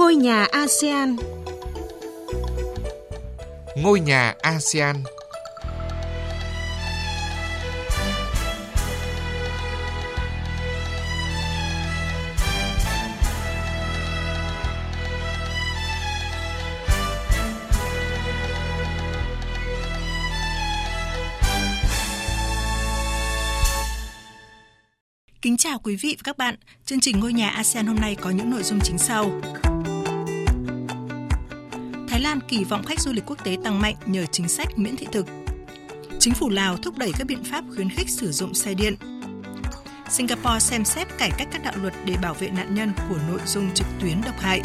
Ngôi nhà ASEAN Ngôi nhà ASEAN Kính chào quý vị và các bạn. Chương trình Ngôi nhà ASEAN hôm nay có những nội dung chính sau. Thái Lan kỳ vọng khách du lịch quốc tế tăng mạnh nhờ chính sách miễn thị thực. Chính phủ Lào thúc đẩy các biện pháp khuyến khích sử dụng xe điện. Singapore xem xét cải cách các đạo luật để bảo vệ nạn nhân của nội dung trực tuyến độc hại.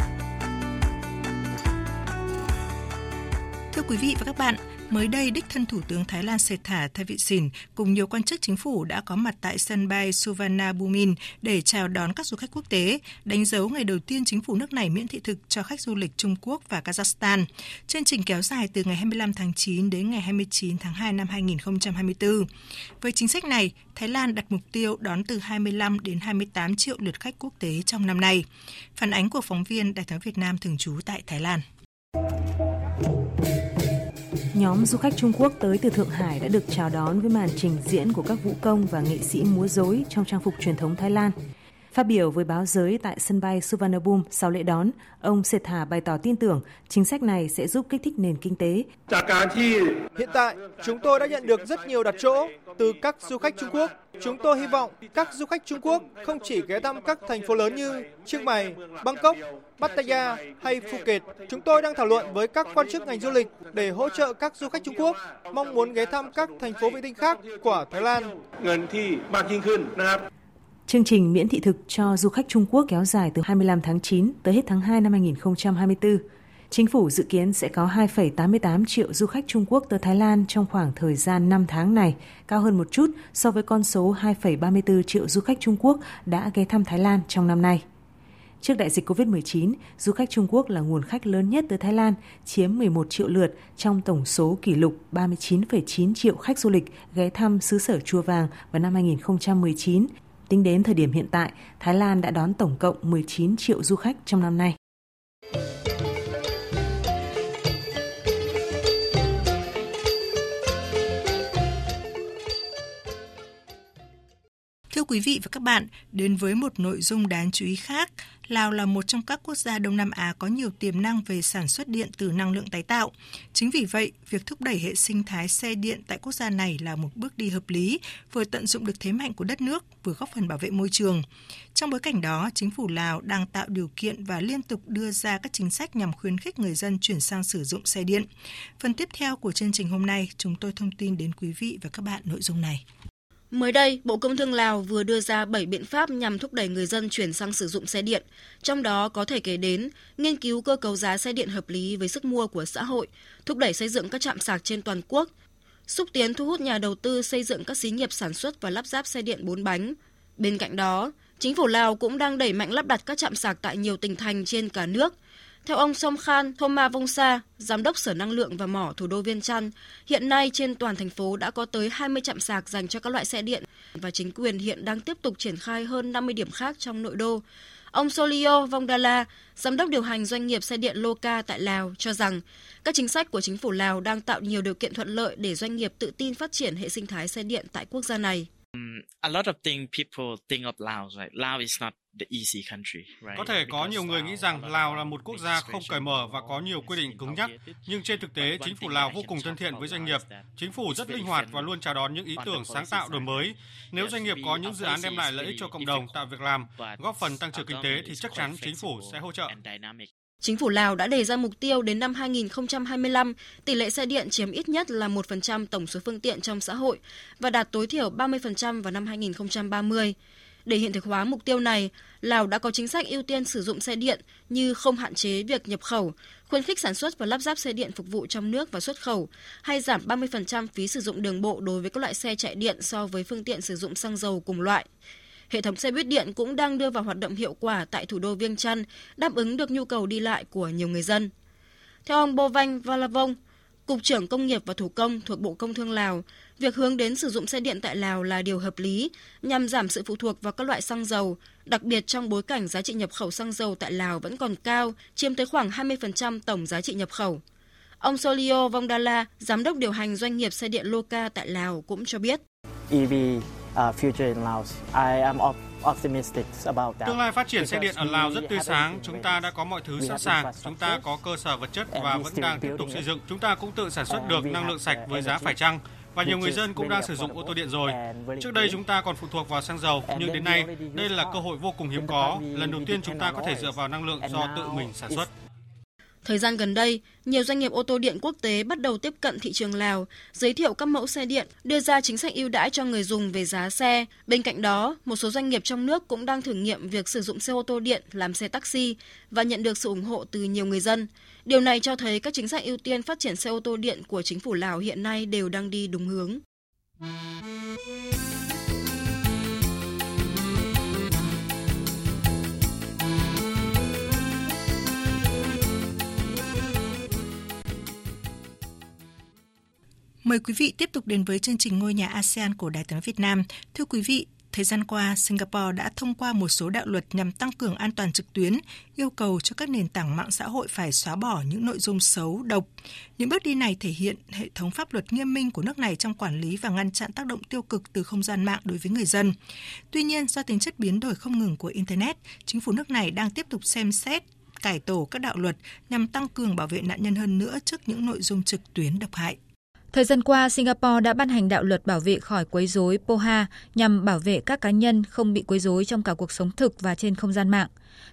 Thưa quý vị và các bạn, Mới đây, đích thân Thủ tướng Thái Lan Setha Thavisin cùng nhiều quan chức chính phủ đã có mặt tại sân bay Suvarnabhumi để chào đón các du khách quốc tế, đánh dấu ngày đầu tiên chính phủ nước này miễn thị thực cho khách du lịch Trung Quốc và Kazakhstan. Chương trình kéo dài từ ngày 25 tháng 9 đến ngày 29 tháng 2 năm 2024. Với chính sách này, Thái Lan đặt mục tiêu đón từ 25 đến 28 triệu lượt khách quốc tế trong năm nay. Phản ánh của phóng viên Đài tiếng Việt Nam thường trú tại Thái Lan. Nhóm du khách Trung Quốc tới từ Thượng Hải đã được chào đón với màn trình diễn của các vũ công và nghệ sĩ múa rối trong trang phục truyền thống Thái Lan. Phát biểu với báo giới tại sân bay Suvarnabhumi sau lễ đón, ông Sethar bày tỏ tin tưởng chính sách này sẽ giúp kích thích nền kinh tế. Hiện tại, chúng tôi đã nhận được rất nhiều đặt chỗ từ các du khách Trung Quốc. Chúng tôi hy vọng các du khách Trung Quốc không chỉ ghé thăm các thành phố lớn như Chiang Mai, Bangkok, Pattaya hay Phuket. Chúng tôi đang thảo luận với các quan chức ngành du lịch để hỗ trợ các du khách Trung Quốc mong muốn ghé thăm các thành phố vệ tinh khác của Thái Lan. Chương trình miễn thị thực cho du khách Trung Quốc kéo dài từ 25 tháng 9 tới hết tháng 2 năm 2024. Chính phủ dự kiến sẽ có 2,88 triệu du khách Trung Quốc tới Thái Lan trong khoảng thời gian 5 tháng này, cao hơn một chút so với con số 2,34 triệu du khách Trung Quốc đã ghé thăm Thái Lan trong năm nay. Trước đại dịch COVID-19, du khách Trung Quốc là nguồn khách lớn nhất tới Thái Lan, chiếm 11 triệu lượt trong tổng số kỷ lục 39,9 triệu khách du lịch ghé thăm xứ sở Chùa Vàng vào năm 2019. Tính đến thời điểm hiện tại, Thái Lan đã đón tổng cộng 19 triệu du khách trong năm nay. Quý vị và các bạn, đến với một nội dung đáng chú ý khác, Lào là một trong các quốc gia Đông Nam Á có nhiều tiềm năng về sản xuất điện từ năng lượng tái tạo. Chính vì vậy, việc thúc đẩy hệ sinh thái xe điện tại quốc gia này là một bước đi hợp lý, vừa tận dụng được thế mạnh của đất nước, vừa góp phần bảo vệ môi trường. Trong bối cảnh đó, chính phủ Lào đang tạo điều kiện và liên tục đưa ra các chính sách nhằm khuyến khích người dân chuyển sang sử dụng xe điện. Phần tiếp theo của chương trình hôm nay, chúng tôi thông tin đến quý vị và các bạn nội dung này. Mới đây, Bộ Công Thương Lào vừa đưa ra 7 biện pháp nhằm thúc đẩy người dân chuyển sang sử dụng xe điện, trong đó có thể kể đến nghiên cứu cơ cấu giá xe điện hợp lý với sức mua của xã hội, thúc đẩy xây dựng các trạm sạc trên toàn quốc, xúc tiến thu hút nhà đầu tư xây dựng các xí nghiệp sản xuất và lắp ráp xe điện 4 bánh. Bên cạnh đó, chính phủ Lào cũng đang đẩy mạnh lắp đặt các trạm sạc tại nhiều tỉnh thành trên cả nước, theo ông Som Khan Thoma Vongsa, Giám đốc Sở Năng lượng và Mỏ thủ đô Viên Chăn, hiện nay trên toàn thành phố đã có tới 20 trạm sạc dành cho các loại xe điện và chính quyền hiện đang tiếp tục triển khai hơn 50 điểm khác trong nội đô. Ông Solio Vongdala, giám đốc điều hành doanh nghiệp xe điện Loka tại Lào cho rằng các chính sách của chính phủ Lào đang tạo nhiều điều kiện thuận lợi để doanh nghiệp tự tin phát triển hệ sinh thái xe điện tại quốc gia này. Um, a lot of things people think of Laos, right? Laos is not có thể có nhiều người nghĩ rằng Lào là một quốc gia không cởi mở và có nhiều quy định cứng nhắc, nhưng trên thực tế chính phủ Lào vô cùng thân thiện với doanh nghiệp. Chính phủ rất linh hoạt và luôn chào đón những ý tưởng sáng tạo đổi mới. Nếu doanh nghiệp có những dự án đem lại lợi ích cho cộng đồng, tạo việc làm, góp phần tăng trưởng kinh tế thì chắc chắn chính phủ sẽ hỗ trợ. Chính phủ Lào đã đề ra mục tiêu đến năm 2025, tỷ lệ xe điện chiếm ít nhất là 1% tổng số phương tiện trong xã hội và đạt tối thiểu 30% vào năm 2030. Để hiện thực hóa mục tiêu này, Lào đã có chính sách ưu tiên sử dụng xe điện như không hạn chế việc nhập khẩu, khuyến khích sản xuất và lắp ráp xe điện phục vụ trong nước và xuất khẩu, hay giảm 30% phí sử dụng đường bộ đối với các loại xe chạy điện so với phương tiện sử dụng xăng dầu cùng loại. Hệ thống xe buýt điện cũng đang đưa vào hoạt động hiệu quả tại thủ đô Viêng Chăn, đáp ứng được nhu cầu đi lại của nhiều người dân. Theo ông Bovanh Valavong, Cục trưởng Công nghiệp và Thủ công thuộc Bộ Công Thương Lào, việc hướng đến sử dụng xe điện tại Lào là điều hợp lý nhằm giảm sự phụ thuộc vào các loại xăng dầu, đặc biệt trong bối cảnh giá trị nhập khẩu xăng dầu tại Lào vẫn còn cao, chiếm tới khoảng 20% tổng giá trị nhập khẩu. Ông Solio Vongdala, giám đốc điều hành doanh nghiệp xe điện Loca tại Lào cũng cho biết. EV uh, future in Laos, I am Tương lai phát triển xe điện ở Lào rất tươi sáng. Chúng ta đã có mọi thứ sẵn sàng. Chúng ta có cơ sở vật chất và vẫn đang tiếp tục xây dựng. Chúng ta cũng tự sản xuất được năng lượng sạch với giá phải chăng. Và nhiều người dân cũng đang sử dụng ô tô điện rồi. Trước đây chúng ta còn phụ thuộc vào xăng dầu, nhưng đến nay đây là cơ hội vô cùng hiếm có. Lần đầu tiên chúng ta có thể dựa vào năng lượng do tự mình sản xuất. Thời gian gần đây, nhiều doanh nghiệp ô tô điện quốc tế bắt đầu tiếp cận thị trường Lào, giới thiệu các mẫu xe điện, đưa ra chính sách ưu đãi cho người dùng về giá xe. Bên cạnh đó, một số doanh nghiệp trong nước cũng đang thử nghiệm việc sử dụng xe ô tô điện làm xe taxi và nhận được sự ủng hộ từ nhiều người dân. Điều này cho thấy các chính sách ưu tiên phát triển xe ô tô điện của chính phủ Lào hiện nay đều đang đi đúng hướng. Mời quý vị tiếp tục đến với chương trình Ngôi nhà ASEAN của Đài tiếng Việt Nam. Thưa quý vị, thời gian qua, Singapore đã thông qua một số đạo luật nhằm tăng cường an toàn trực tuyến, yêu cầu cho các nền tảng mạng xã hội phải xóa bỏ những nội dung xấu, độc. Những bước đi này thể hiện hệ thống pháp luật nghiêm minh của nước này trong quản lý và ngăn chặn tác động tiêu cực từ không gian mạng đối với người dân. Tuy nhiên, do tính chất biến đổi không ngừng của Internet, chính phủ nước này đang tiếp tục xem xét cải tổ các đạo luật nhằm tăng cường bảo vệ nạn nhân hơn nữa trước những nội dung trực tuyến độc hại. Thời gian qua, Singapore đã ban hành đạo luật bảo vệ khỏi quấy rối POHA nhằm bảo vệ các cá nhân không bị quấy rối trong cả cuộc sống thực và trên không gian mạng.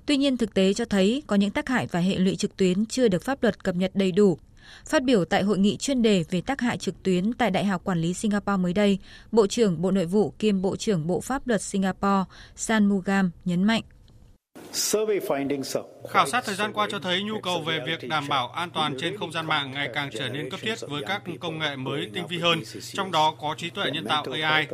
Tuy nhiên, thực tế cho thấy có những tác hại và hệ lụy trực tuyến chưa được pháp luật cập nhật đầy đủ. Phát biểu tại hội nghị chuyên đề về tác hại trực tuyến tại Đại học Quản lý Singapore mới đây, Bộ trưởng Bộ Nội vụ kiêm Bộ trưởng Bộ Pháp luật Singapore San Mugam nhấn mạnh Khảo sát thời gian qua cho thấy nhu cầu về việc đảm bảo an toàn trên không gian mạng ngày càng trở nên cấp thiết với các công nghệ mới tinh vi hơn, trong đó có trí tuệ nhân tạo AI.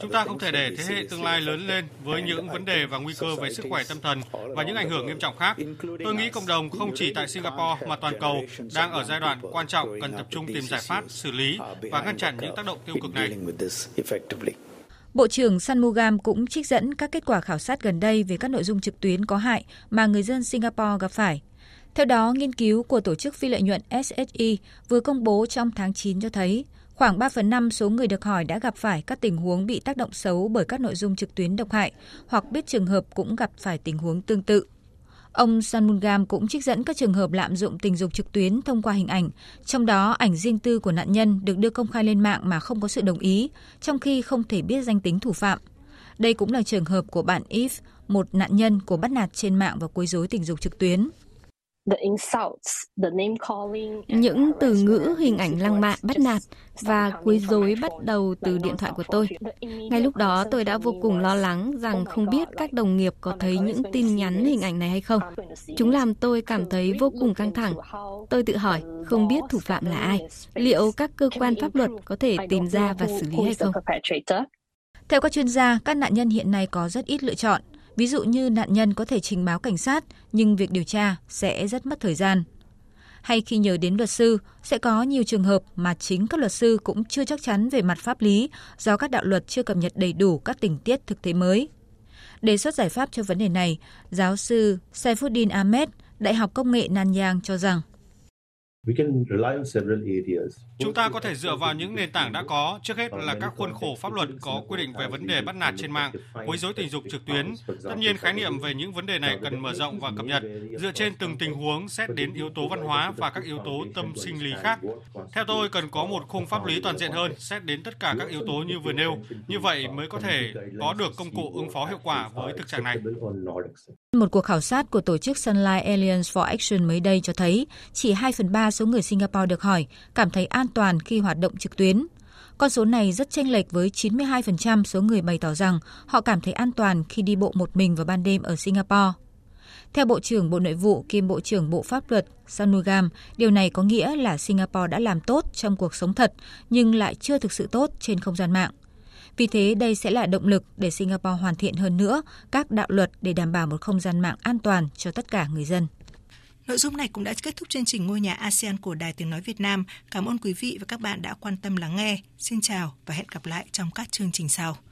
Chúng ta không thể để thế hệ tương lai lớn lên với những vấn đề và nguy cơ về sức khỏe tâm thần và những ảnh hưởng nghiêm trọng khác. Tôi nghĩ cộng đồng không chỉ tại Singapore mà toàn cầu đang ở giai đoạn quan trọng cần tập trung tìm giải pháp, xử lý và ngăn chặn những tác động tiêu cực này. Bộ trưởng Sanmugam cũng trích dẫn các kết quả khảo sát gần đây về các nội dung trực tuyến có hại mà người dân Singapore gặp phải. Theo đó, nghiên cứu của tổ chức phi lợi nhuận SSI vừa công bố trong tháng 9 cho thấy khoảng 3 phần 5 số người được hỏi đã gặp phải các tình huống bị tác động xấu bởi các nội dung trực tuyến độc hại hoặc biết trường hợp cũng gặp phải tình huống tương tự. Ông Sanmungam cũng trích dẫn các trường hợp lạm dụng tình dục trực tuyến thông qua hình ảnh, trong đó ảnh riêng tư của nạn nhân được đưa công khai lên mạng mà không có sự đồng ý, trong khi không thể biết danh tính thủ phạm. Đây cũng là trường hợp của bạn Eve, một nạn nhân của bắt nạt trên mạng và quấy rối tình dục trực tuyến. Những từ ngữ hình ảnh lăng mạ bắt nạt và quấy rối bắt đầu từ điện thoại của tôi. Ngay lúc đó tôi đã vô cùng lo lắng rằng không biết các đồng nghiệp có thấy những tin nhắn hình ảnh này hay không. Chúng làm tôi cảm thấy vô cùng căng thẳng. Tôi tự hỏi không biết thủ phạm là ai, liệu các cơ quan pháp luật có thể tìm ra và xử lý hay không. Theo các chuyên gia, các nạn nhân hiện nay có rất ít lựa chọn. Ví dụ như nạn nhân có thể trình báo cảnh sát, nhưng việc điều tra sẽ rất mất thời gian. Hay khi nhờ đến luật sư, sẽ có nhiều trường hợp mà chính các luật sư cũng chưa chắc chắn về mặt pháp lý do các đạo luật chưa cập nhật đầy đủ các tình tiết thực tế mới. Đề xuất giải pháp cho vấn đề này, giáo sư Saifuddin Ahmed, Đại học Công nghệ Nanyang cho rằng Chúng ta có thể dựa vào những nền tảng đã có, trước hết là các khuôn khổ pháp luật có quy định về vấn đề bắt nạt trên mạng, quấy rối tình dục trực tuyến. Tất nhiên, khái niệm về những vấn đề này cần mở rộng và cập nhật, dựa trên từng tình huống xét đến yếu tố văn hóa và các yếu tố tâm sinh lý khác. Theo tôi, cần có một khung pháp lý toàn diện hơn, xét đến tất cả các yếu tố như vừa nêu. Như vậy mới có thể có được công cụ ứng phó hiệu quả với thực trạng này. Một cuộc khảo sát của tổ chức Sunlight Alliance for Action mới đây cho thấy chỉ 2 phần 3 số người Singapore được hỏi cảm thấy an an toàn khi hoạt động trực tuyến. Con số này rất chênh lệch với 92% số người bày tỏ rằng họ cảm thấy an toàn khi đi bộ một mình vào ban đêm ở Singapore. Theo Bộ trưởng Bộ Nội vụ kiêm Bộ trưởng Bộ Pháp luật Sanugam, điều này có nghĩa là Singapore đã làm tốt trong cuộc sống thật nhưng lại chưa thực sự tốt trên không gian mạng. Vì thế, đây sẽ là động lực để Singapore hoàn thiện hơn nữa các đạo luật để đảm bảo một không gian mạng an toàn cho tất cả người dân. Nội dung này cũng đã kết thúc chương trình Ngôi nhà ASEAN của Đài Tiếng Nói Việt Nam. Cảm ơn quý vị và các bạn đã quan tâm lắng nghe. Xin chào và hẹn gặp lại trong các chương trình sau.